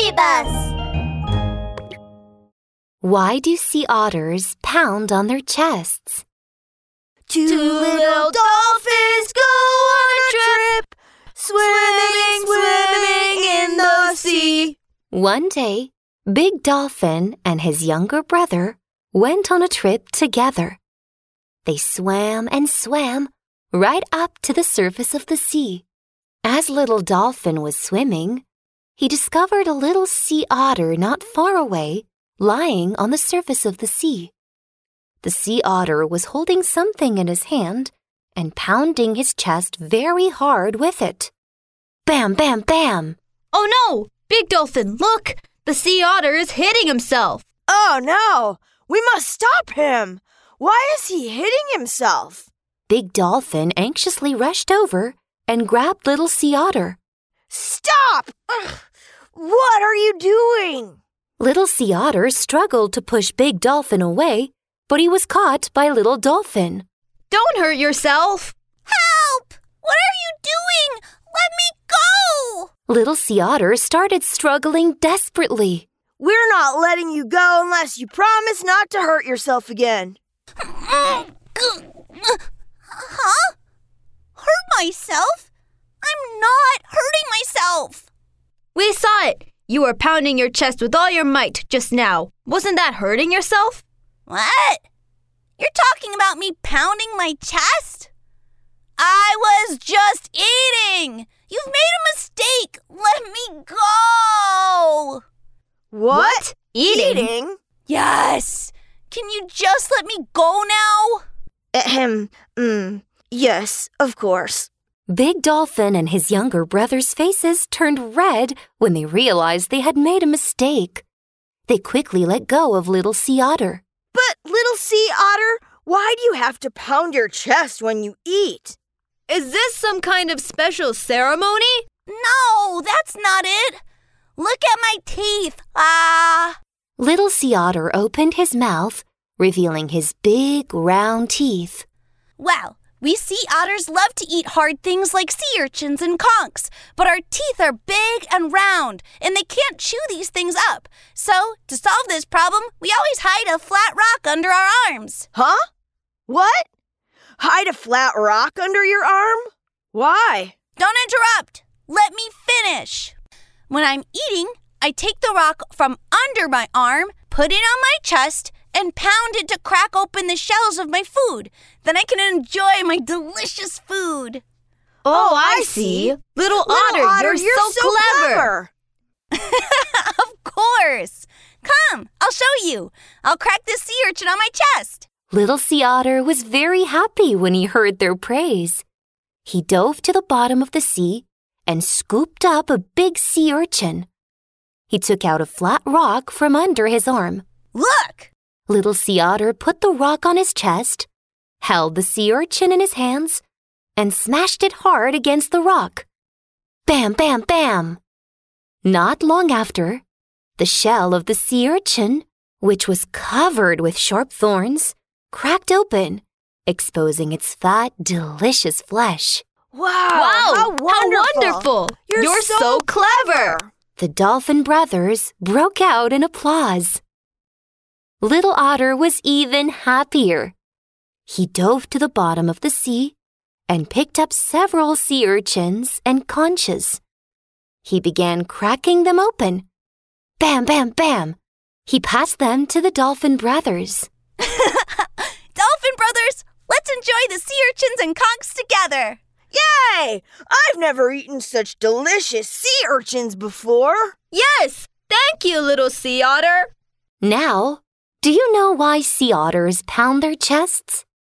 Baby Bus! Why do sea otters pound on their chests? Two little dolphins go on a trip, swimming, swimming in the sea. One day, Big Dolphin and his younger brother went on a trip together. They swam and swam right up to the surface of the sea. As Little Dolphin was swimming, he discovered a little sea otter not far away, lying on the surface of the sea. The sea otter was holding something in his hand and pounding his chest very hard with it. Bam, bam, bam! Oh no! Big Dolphin, look! The sea otter is hitting himself. Oh no! We must stop him! Why is he hitting himself? Big Dolphin anxiously rushed over and grabbed Little Sea Otter. Stop! Ugh. What are you doing? Little Sea Otter struggled to push Big Dolphin away, but he was caught by Little Dolphin. Don't hurt yourself. Help! What are you doing? Let me go! Little Sea Otter started struggling desperately. We're not letting you go unless you promise not to hurt yourself again. Huh? Hurt myself? I'm not hurting myself. We saw it. You were pounding your chest with all your might just now. Wasn't that hurting yourself? What? You're talking about me pounding my chest? I was just eating. You've made a mistake. Let me go. What? Eating? Yes. Can you just let me go now? Ahem. Mm. Yes, of course. Big Dolphin and his younger brother's faces turned red when they realized they had made a mistake. They quickly let go of Little Sea Otter. But, little sea otter, why do you have to pound your chest when you eat? Is this some kind of special ceremony? No, that's not it. Look at my teeth. Ah. Little Sea Otter opened his mouth, revealing his big, round teeth. Well, we sea otters love to eat hard things like sea urchins and conchs, but our teeth are big and round, and they can't chew these things up. So, to solve this problem, we always hide a flat rock under our arms. Huh? What? Hide a flat rock under your arm? Why? Don't interrupt. Let me finish. When I'm eating, I take the rock from under my arm, put it on my chest, and pound it to crack open the shells of my food. Then I can enjoy my delicious food. Oh, I oh, see. Little, Little otter, you're, so, clever. of course. Come, I'll show you. I'll crack this sea urchin on my chest. Little Sea Otter was very happy when he heard their praise. He dove to the bottom of the sea and scooped up a big sea urchin. He took out a flat rock from under his arm. Look! Little Sea Otter put the rock on his chest, held the sea urchin in his hands, and smashed it hard against the rock. Bam, bam, bam! Not long after, the shell of the sea urchin, which was covered with sharp thorns, cracked open, exposing its fat, delicious flesh. Wow. Wow, How wonderful. wonderful. You're, You're so clever. The dolphin brothers broke out in applause. Little Otter was even happier. He dove to the bottom of the sea and picked up several sea urchins and conches. He began cracking them open. Bam, bam, bam! He passed them to the dolphin brothers. Dolphin brothers, let's enjoy the sea urchins and conchs together. Yay! I've never eaten such delicious sea urchins before. Yes, thank you, little sea otter. Now, do you know why sea otters pound their chests?